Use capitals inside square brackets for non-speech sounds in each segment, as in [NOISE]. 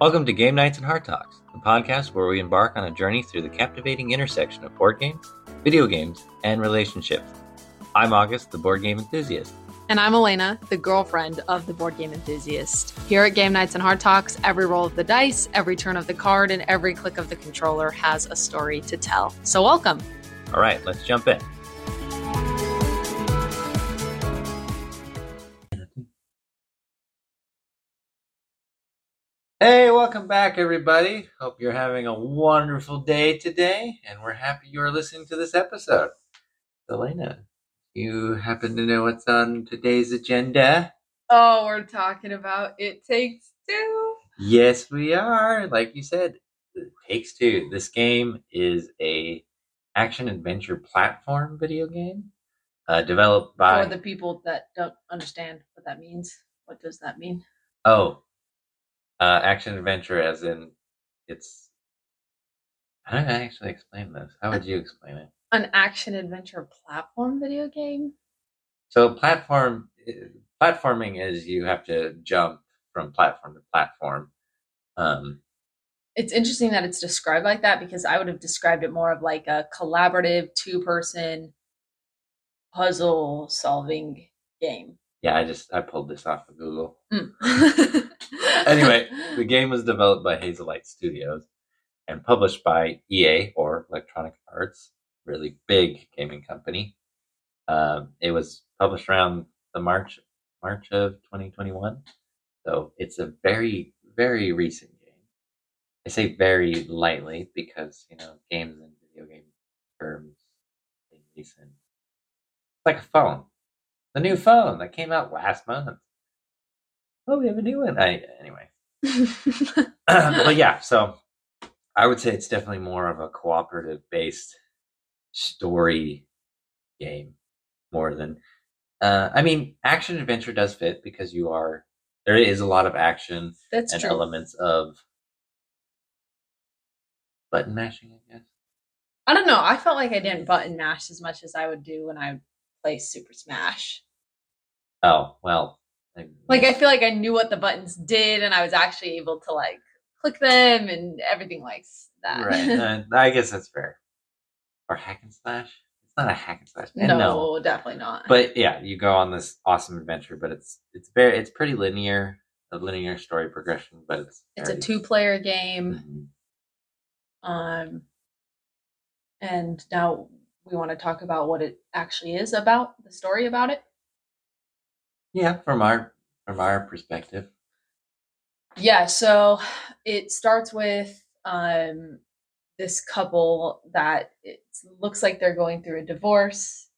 Welcome to Game Nights and Hard Talks, the podcast where we embark on a journey through the captivating intersection of board games, video games, and relationships. I'm August, the board game enthusiast. And I'm Alayna, the girlfriend of the board game enthusiast. Here at Game Nights and Hard Talks, every roll of the dice, every turn of the card, and every click of the controller has a story to tell. So, welcome. All right, let's jump in. Hey, welcome back, everybody. Hope you're having a wonderful day today, and we're happy you're listening to this episode. Alayna, you happen to know what's on today's agenda? Oh, we're talking about It Takes Two. Yes, we are. Like you said, it takes two. This game is a action adventure platform video game uh, developed by For the people that don't understand what that means, what does that mean? oh uh, action adventure as in it's. How do I actually explain this? How would you explain it? An action adventure platform video game? So platform eh, platforming is you have to jump from platform to platform. Um, It's interesting that it's described like that because I would have described it more of like a collaborative two person puzzle solving game. yeah, I just I pulled this off of Google. Mm. [LAUGHS] [LAUGHS] Anyway, the game was developed by Hazelight Studios and published by EA or Electronic Arts, really big gaming company. Um, it was published around the March March of 2021, so it's a very very recent game. I say very lightly because you know games and video game terms recent. It's like a phone, the new phone that came out last month. Oh, we have a new one. I anyway. [LAUGHS] [CLEARS THROAT] but yeah, so I would say it's definitely more of a cooperative based story game more than uh I mean action adventure does fit because you are there is a lot of action That's and true. elements of button mashing, I guess. I don't know. I felt like I didn't button mash as much as I would do when I play Super Smash. Oh, well. Like I feel like I knew what the buttons did, and I was actually able to like click them and everything like that. right. [LAUGHS] Uh, I guess that's fair. Or hack and slash? It's not a hack and slash. And no, definitely not. but yeah you go on this awesome adventure but it's it's very it's pretty linear a linear story progression but it's it's a two-player game. Mhm. Um, and now we want to talk about what it actually is about the story about it. Yeah from our from our perspective Yeah, so it starts with um this couple that it looks like they're going through a divorce.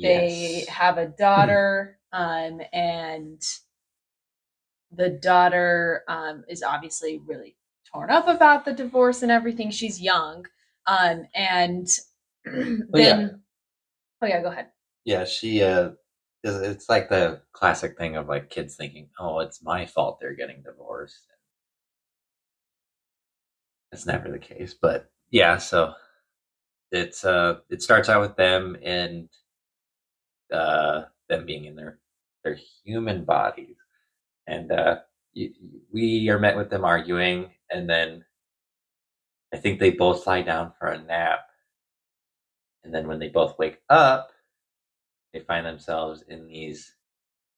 They have a daughter, um, and the daughter um, is obviously really torn up about the divorce and everything. She's young, um, and [CLEARS THROAT] then yeah. oh yeah, go ahead. yeah she uh it's like the classic thing of like kids thinking oh it's my fault they're getting divorced. It's never the case but yeah so it's uh it starts out with them and uh them being in their their human bodies. And uh we are met with them arguing and then i think they both lie down for a nap. And then when they both wake up they find themselves in these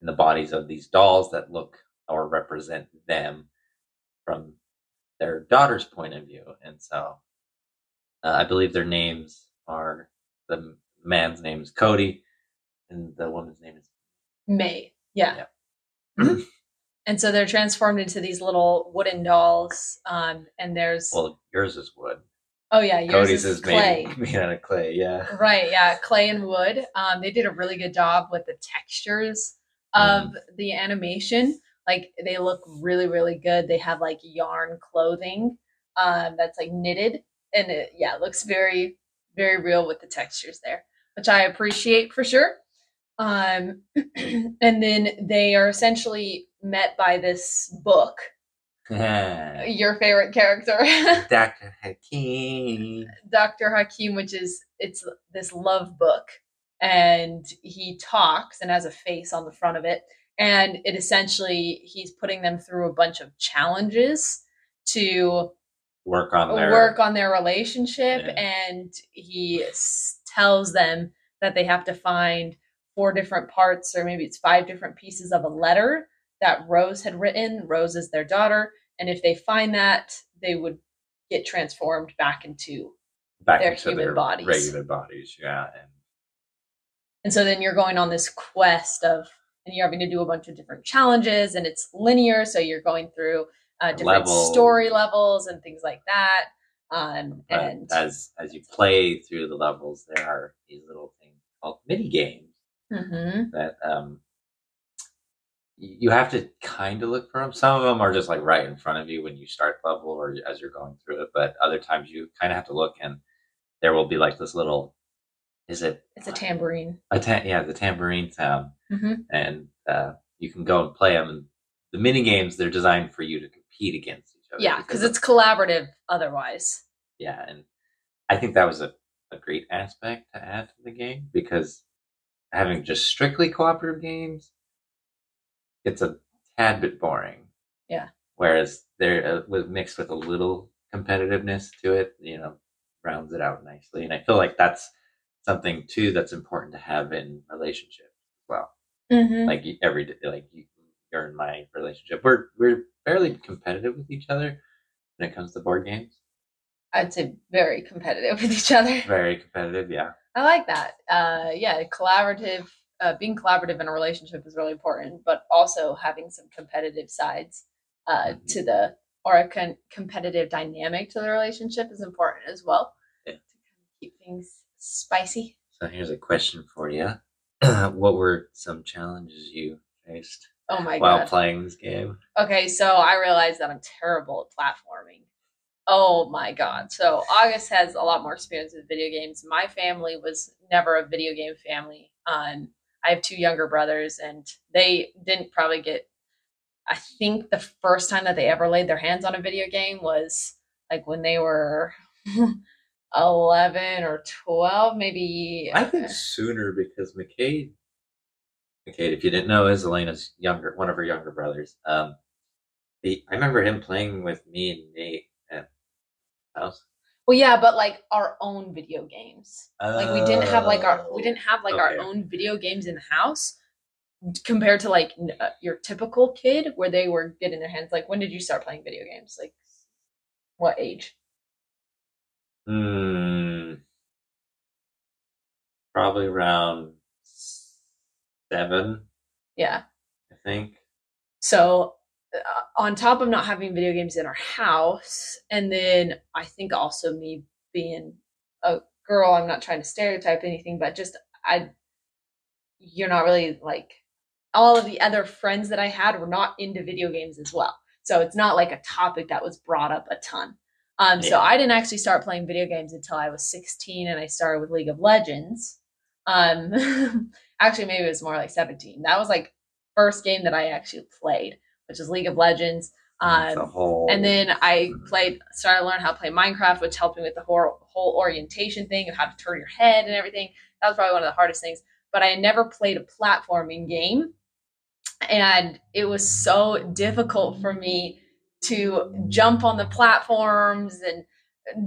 in the bodies of these dolls that look or represent them from their daughter's point of view and so uh, i believe their names are the man's name is cody and the woman's name is May, yeah. Yeah. [CLEARS THROAT] And so they're transformed into these little wooden dolls. Um, and there's well yours is wood oh yeah, yours cody's is is clay. made, [LAUGHS] made out of clay yeah Right, yeah, clay and wood. Um, they did a really good job with the textures of the animation. Like they look really, really good. They have like yarn clothing um, that's like knitted, and it, yeah, it looks very, very real with the textures there, which I appreciate for sure. Um, [CLEARS THROAT] and then they are essentially met by this book. Your favorite character. [LAUGHS] dr Hakim Dr. Hakim, which is it's this love book, and he talks and has a face on the front of it, and it essentially he's putting them through a bunch of challenges to work on their work on their relationship Yeah. and he s- tells them that they have to find four different parts or maybe it's five different pieces of a letter that Rose had written. Rose is their daughter and if they find that they would get transformed back into back their into human their bodies. regular bodies. Yeah, and And so then you're going on this quest of, and you're having to do a bunch of different challenges, and it's linear. So you're going through uh, different Levels. story levels and things like that. Um, and as as you play through the levels, there are these little things called mini games Mhm. that um you have to kind of look for them. Some of them are just like right in front of you when you start level or as you're going through it, but other times you kind of have to look and there will be like this little. Is it it's a tambourine. a ta- yeah the tambourine sound Mhm. and uh, you can go and play them and the mini games they're designed for you to compete against each other Yeah, because it's collaborative otherwise. yeah and i think that was a, a great aspect to add to the game because having just strictly cooperative games it's a tad bit boring Yeah. whereas there uh, with mixed with a little competitiveness to it you know rounds it out nicely and i feel like that's something too that's important to have in relationships as well Mm-hmm. like every day like you, you're in my relationship we're we're fairly competitive with each other when it comes to board games I'd say very competitive with each other. very competitive yeah I like that. Uh, yeah, collaborative. Uh, being collaborative in a relationship is really important, but also having some competitive sides uh, Mhm. to the or a con- competitive dynamic to the relationship is important as well. Yeah. To kind of keep things spicy. so here's a question for you [CLEARS THROAT] what were some challenges you faced Oh my while god. playing this game Okay, so I realized that I'm terrible at platforming. Oh my god. So August has a lot more experience with video games. My family was never a video game family. Um, I have two younger brothers, and they didn't probably get. I think the first time that they ever laid their hands on a video game was like when they were [LAUGHS] 11 or 12, maybe. i think sooner because mccabe mccabe if you didn't know is alayna's younger one of her younger brothers um he, i remember him playing with me and nate at house Well, yeah, but like our own video games. Like we didn't have like our we Oh, didn't have like our own video games in the house compared to like n- uh, your typical kid where they were getting their hands like when did you start playing video games like what age Hmm. Probably around seven, yeah I think. so on top of not having video games in our house and then i think also me being a girl i'm not trying to stereotype anything but just i you're not really like all of the other friends that i had were not into video games as well. So it's not like a topic that was brought up a ton. Um, so i didn't actually start playing video games until i was 16 and i started with league of legends. Um, [LAUGHS] actually maybe it was more like 17 that was like first game that i actually played which is league of legends um, whole. and then I played, started to learn how to play Minecraft, which helped me with the whole, whole orientation thing of how to turn your head and everything. That was probably one of the hardest things. But I had never played a platforming game. And it was so difficult for me to jump on the platforms and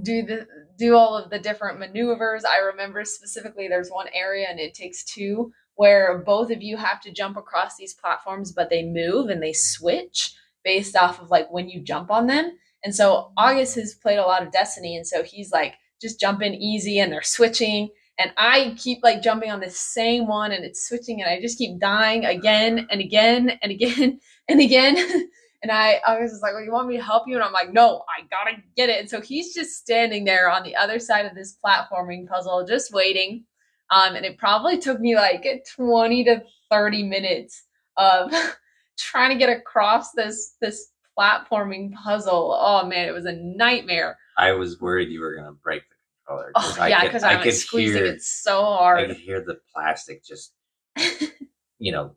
do the do all of the different maneuvers. I remember specifically there's one area and it takes two where both of you have to jump across these platforms, but they move and they switch based off of like when you jump on them. And so August has played a lot of Destiny, and so he's like just jumping easy and they're switching. And I keep like jumping on this same one and it's switching, and I just keep dying again and again and again [LAUGHS] and again. [LAUGHS] And I, August is like, Well, you want me to help you? And I'm like, No, I gotta get it. And so he's just standing there on the other side of this platforming puzzle, just waiting. Um, and it probably took me like 20 to 30 minutes of [LAUGHS] trying to get across this this platforming puzzle. Oh man, it was a nightmare. I was worried you were gonna break the controller. Oh I yeah, because I I'm could squeezing hear, it so hard. I could hear the plastic just, [LAUGHS] you know,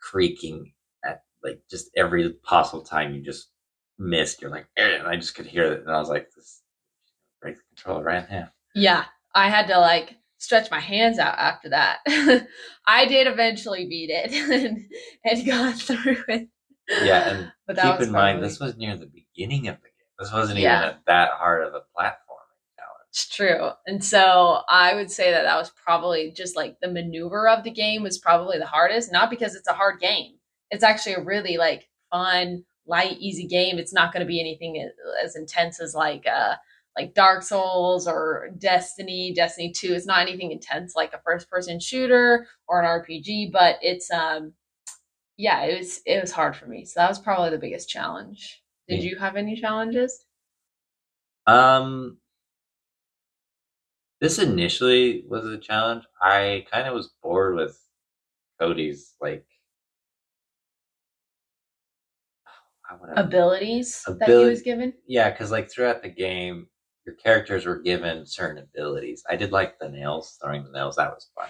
creaking at like just every possible time you just missed. You're like, "Eh," and I just could hear it, and I was like, "This break the controller right now." Yeah, I had to like stretch my hands out after that. [LAUGHS] I did eventually beat it [LAUGHS] and, and got through it. Yeah, and [LAUGHS] but Keep in mind, probably- this was near the beginning of the game. This wasn't Yeah. even that hard of a platforming challenge. It's true. And so I would say that that was probably just like the maneuver of the game was probably the hardest, not because it's a hard game. It's actually a really like fun, light, easy game. It's not going to be anything as- as intense as like uh like Dark Souls or Destiny, Destiny 2. It's not anything intense like a first person shooter or an RPG, but it's um yeah, it was it was hard for me. So that was probably the biggest challenge. Did Yeah. you have any challenges? Um, this initially was a challenge. I kind of was bored with Cody's like. [SIGHS] Abilities that he was given? Yeah, because like throughout the game, your characters were given certain abilities. I did like the nails, throwing the nails. That was fun.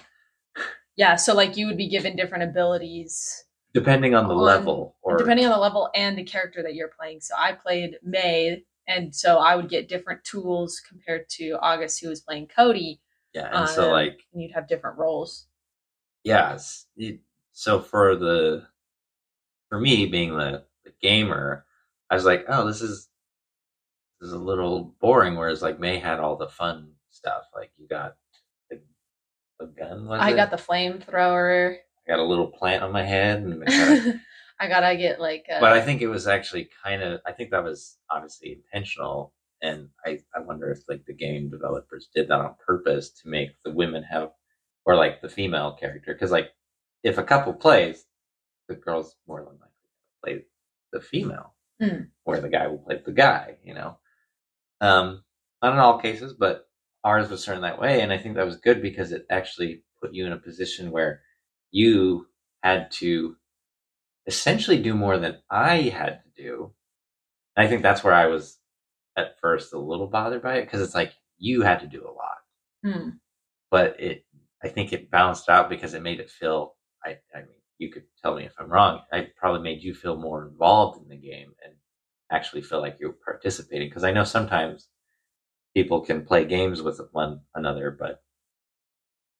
Yeah, so like you would be given different abilities Depending on the On- level, or depending on the level and the character that you're playing. So I played May, and so I would get different tools compared to August, who was playing Cody, yeah, and so um, like and you'd have different roles. yes, it, so for the for me being the, the gamer, I was like, oh, this is is a little boring. Whereas like May had all the fun stuff. Like you got a, a gun. I it? got the flamethrower. I got a little plant on my head, and [LAUGHS] I got- I gotta get like a, but I think it was actually kind of I think that was obviously intentional and I, I wonder if like the game developers did that on purpose to make the women have or like the female character because like if a couple plays the girl's more than likely play the female Mm. or the guy will play the guy you know um not in all cases but ours was certain that way and I think that was good because it actually put you in a position where you had to essentially do more than I had to do. And I think that's where I was at first a little bothered by it because it's like you had to do a lot, Hmm. but it I think it balanced out because it made it feel. I I mean, you could tell me if I'm wrong. I probably made you feel more involved in the game and actually feel like you're participating because I know sometimes people can play games with one another, but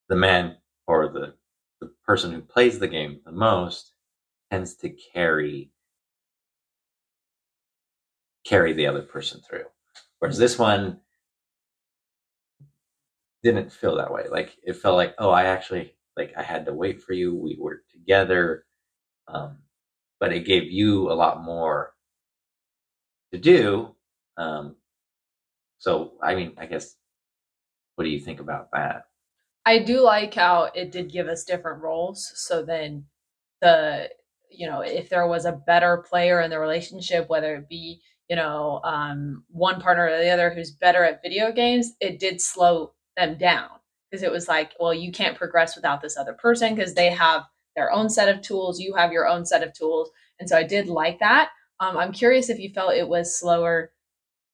the man or the the person who plays the game the most tends to carry carry the other person through. Whereas this one didn't feel that way. Like it felt like, oh, I actually like I had to wait for you. We were together. Um, but it gave you a lot more to do. Um, so I mean, I guess what do you think about that? I do like how it did give us different roles. So then the you know, if there was a better player in the relationship, whether it be, you know, um, one partner or the other who's better at video games, it did slow them down because it was like, well, you can't progress without this other person because they have their own set of tools, you have your own set of tools. And so I did like that. Um, I'm curious if you felt it was slower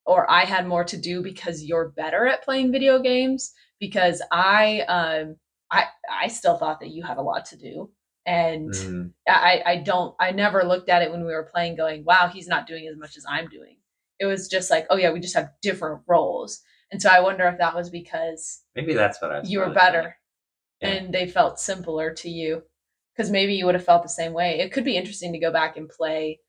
or I had more to do because you're better at playing video games because I um I I still thought that you had a lot to do and Mm, I I don't I never looked at it when we were playing going wow he's not doing as much as I'm doing. It was just like oh yeah we just have different roles. And so I wonder if that was because maybe that's what I you were better Yeah. and they felt simpler to you because maybe you would have felt the same way. It could be interesting to go back and play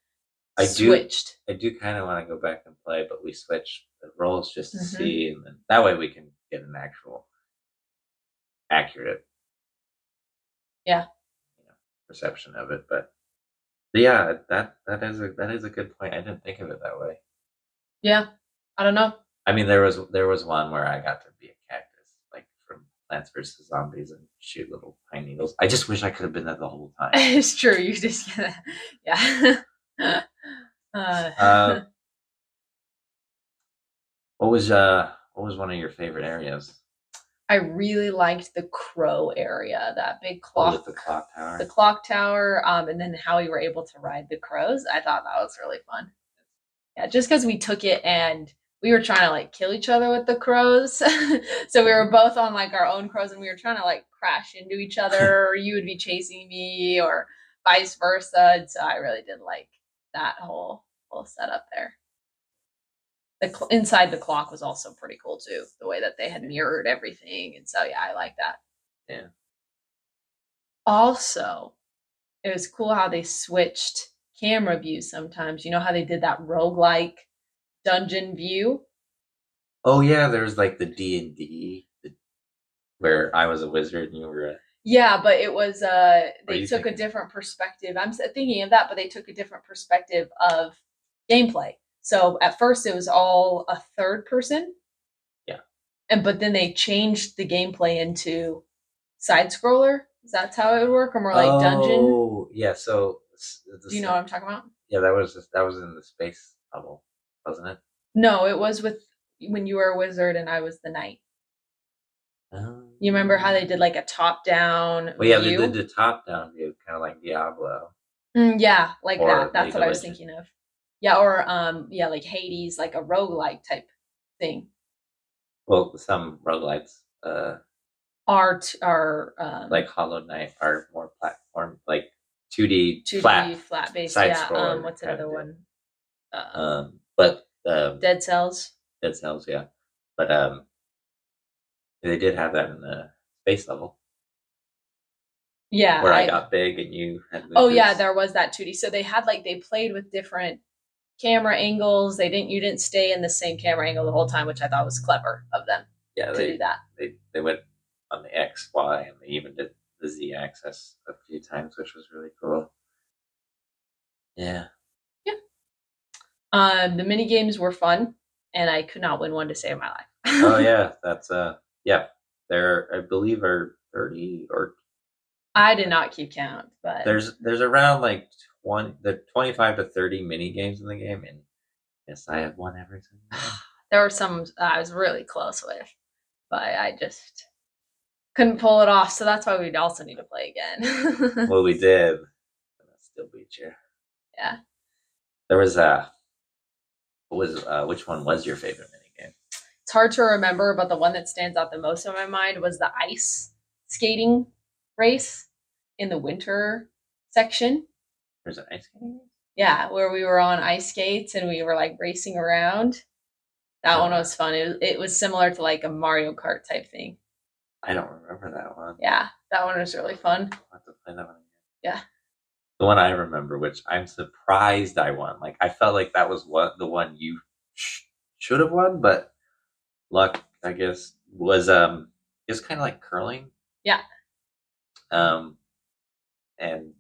I do- I do kind of want to go back and play, but we switch the roles just to Mhm. see, and then that way we can get an actual accurate, Yeah. you know, perception of it. But, but yeah, that that is a that is a good point. I didn't think of it that way. Yeah. I don't know. I mean, there was there was one where I got to be a cactus, like from Plants vs Zombies, and shoot little pine needles. I just wish I could have been there the whole time. [LAUGHS] it's true. You just [LAUGHS] yeah. [LAUGHS] uh, Uh, [LAUGHS] what was uh what was one of your favorite areas? I really liked the crow area, that big Oh, clock, the clock tower. the clock tower, um, and then how we were able to ride the crows. I thought that was really fun. Yeah, just because we took it and we were trying to like kill each other with the crows, [LAUGHS] so we were both on like our own crows, and we were trying to like crash into each other, or [LAUGHS] you would be chasing me, or vice versa. And so I really did like that whole whole setup there. The cl- inside the clock was also pretty cool too, the way that they had mirrored everything, and so yeah, I like that. Yeah. Also, it was cool how they switched camera views sometimes. You know how they did that roguelike dungeon view. Oh yeah, there's like the D and D, where I was a wizard and you were a Yeah, but it was uh they took a different perspective. I'm thinking of that, but they took a different perspective of gameplay. So at first it was all a third person. Yeah. And but then they changed the gameplay into side scroller. Is that how it would work, or more like dungeon. Oh yeah, so Do you know what I'm talking about? Yeah, that was just, that was in the space level, wasn't it? No, it was with when you were a wizard and I was the knight. You remember how they did like a top down Well, yeah, they did the top down view, kind of like Diablo. Mm, yeah, like Or that. That's League what I was Legends. thinking of. Yeah, or um yeah, like Hades, like a roguelike type thing. Well, some roguelites, uh, Art are um like Hollow Knight, are more platform, like 2D 2D flat. flat based. Yeah. Um what's another one? Uh, Um, but um, Dead Cells. Dead Cells, yeah. But um, they did have that in the space level Yeah. where I, I- got big and you had. oh yeah, there was that 2D. So they had like they played with different camera angles. They didn't you didn't stay in the same camera angle the whole time, which I thought was clever of them yeah to they, do that. they they went on the X, Y, and they even did the Z axis a few times, which was really cool. Yeah. Yeah. Um the mini games were fun and I could not win one to save my life. Oh [LAUGHS] yeah, that's uh yeah. There, I believe, are thirty or I did not keep count, but there's there's around like one the twenty five to thirty mini games in the game, and yes, I have won every single [SIGHS] there were some I was really close with, but I just couldn't pull it off. So that's why we'd also need to play again. [LAUGHS] well, we did. And I still beat you. Yeah. There was a. What was uh, which one was your favorite? It's hard to remember, but the one that stands out the most in my mind was the ice skating race in the winter section. There's an ice skating. game? Yeah, where we were on ice skates and we were like racing around. That one was fun. It, it was similar to like a Mario Kart type thing. I don't remember that one. Yeah, that one was really fun. I'll have to play that one again. Yeah. The one I remember, which I'm surprised I won. Like I felt like that was what the one you sh- should have won, but luck, I guess, was um, it was kind of like curling. Yeah. Um, and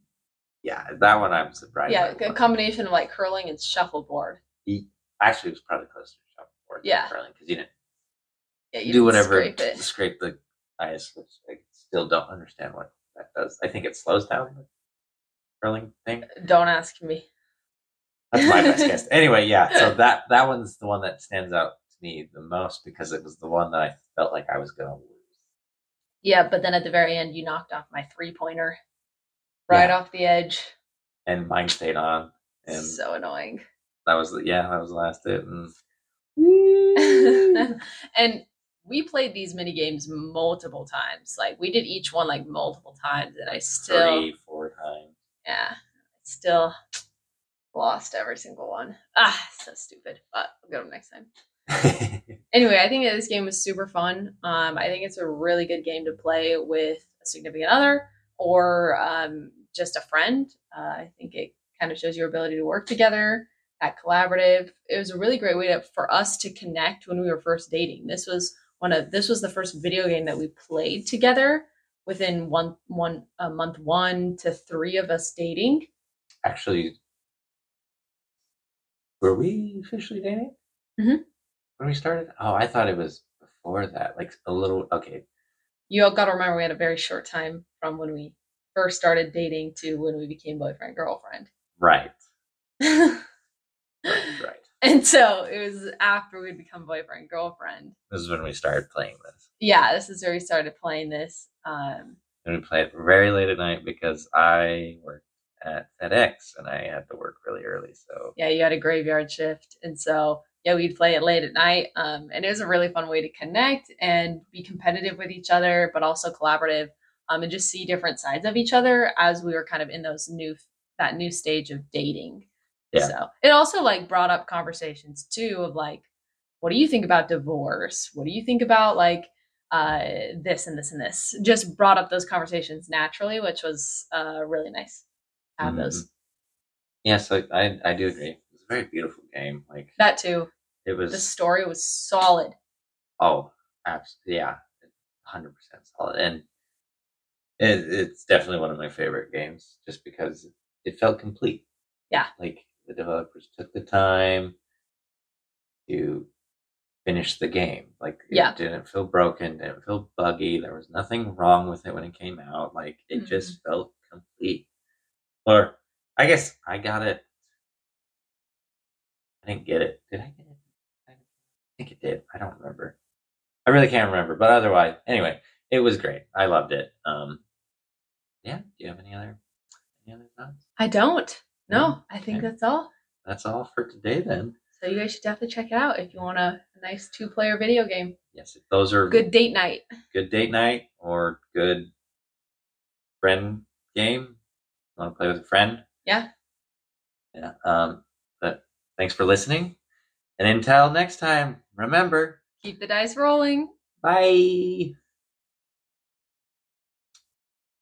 yeah, that one I'm surprised. Yeah, a combination of like curling and shuffleboard. He, Actually, it was probably closer to shuffleboard Yeah. curling because you didn't Yeah, you do didn't whatever scrape it. scrape the ice, which I still don't understand what that does. I think it slows down the curling thing. Don't ask me. That's my best guess. [LAUGHS] Anyway, yeah. So [LAUGHS] that that one's the one that stands out me the most because it was the one that I felt like I was gonna lose. Yeah, but then at the very end, you knocked off my three pointer right Yeah. off the edge. And mine stayed on, and so annoying. that was yeah, that was the last hit. And [LAUGHS] and we played these mini games multiple times. Like we did each one like multiple times, and I still, three, four times. yeah, still lost every single one. Ah, so stupid. But we'll get them next time. [LAUGHS] Anyway, I think that this game was super fun. Um, I think it's a really good game to play with a significant other or um, just a friend. Uh, I think it kind of shows your ability to work together, that collaborative. It was a really great way to, for us to connect when we were first dating. This was one of this was the first video game that we played together within one one uh, month one to three of us dating. Actually, were we officially dating? Mhm. When we started? Oh, I thought it was before that. Like a little. Okay, You all got to remember we had a very short time from when we first started dating to when we became boyfriend girlfriend. right, and [LAUGHS] right, right. so it was after we'd become boyfriend girlfriend. This is when we started playing this. Yeah, this is where we started playing this. Um, And we played very late at night because I worked at FedEx and I had to work really early. So yeah, you had a graveyard shift, and so yeah, we'd play it late at night. Um, and it was a really fun way to connect and be competitive with each other, but also collaborative. Um, and just see different sides of each other as we were kind of in those new that new stage of dating. Yeah. So it also like brought up conversations too of like, what do you think about divorce? What do you think about like uh, this and this and this? Just brought up those conversations naturally, which was uh, really nice. to Have those yeah, so I I do agree. Very beautiful game. Like that too. It was The story was solid. Oh, absolutely. Yeah. 100% solid. And it, it's definitely one of my favorite games just because it felt complete. Yeah. Like the developers took the time to finish the game. Like it Yeah. didn't feel broken, didn't feel buggy. There was nothing wrong with it when it came out. Like it Mm-hmm. just felt complete. Or I guess I got it. I didn't get it. Did I get it? I think it did. I don't remember. I really can't remember. But otherwise, anyway, it was great. I loved it. Um, yeah. Do you have any other any other thoughts? I don't. No, No? I think Okay. that's all. That's all for today then. So you guys should definitely check it out if you want a, nice two player video game. Yes, those are Good date night. good date night or good friend game. Want to play with a friend? Yeah. Yeah. Um, thanks for listening. And until next time, remember, Keep the dice rolling. bye.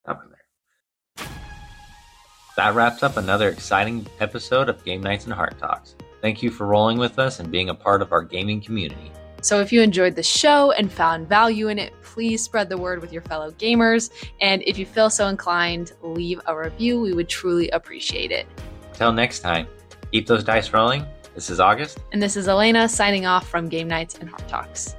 Up in there. That wraps up another exciting episode of Game Nights and Heart Talks. Thank you for rolling with us and being a part of our gaming community. So if you enjoyed the show and found value in it, please spread the word with your fellow gamers. And if you feel so inclined, leave a review. We would truly appreciate it. Until next time, keep those dice rolling. This is August. And this is Alayna signing off from Game Nights and Heart Talks.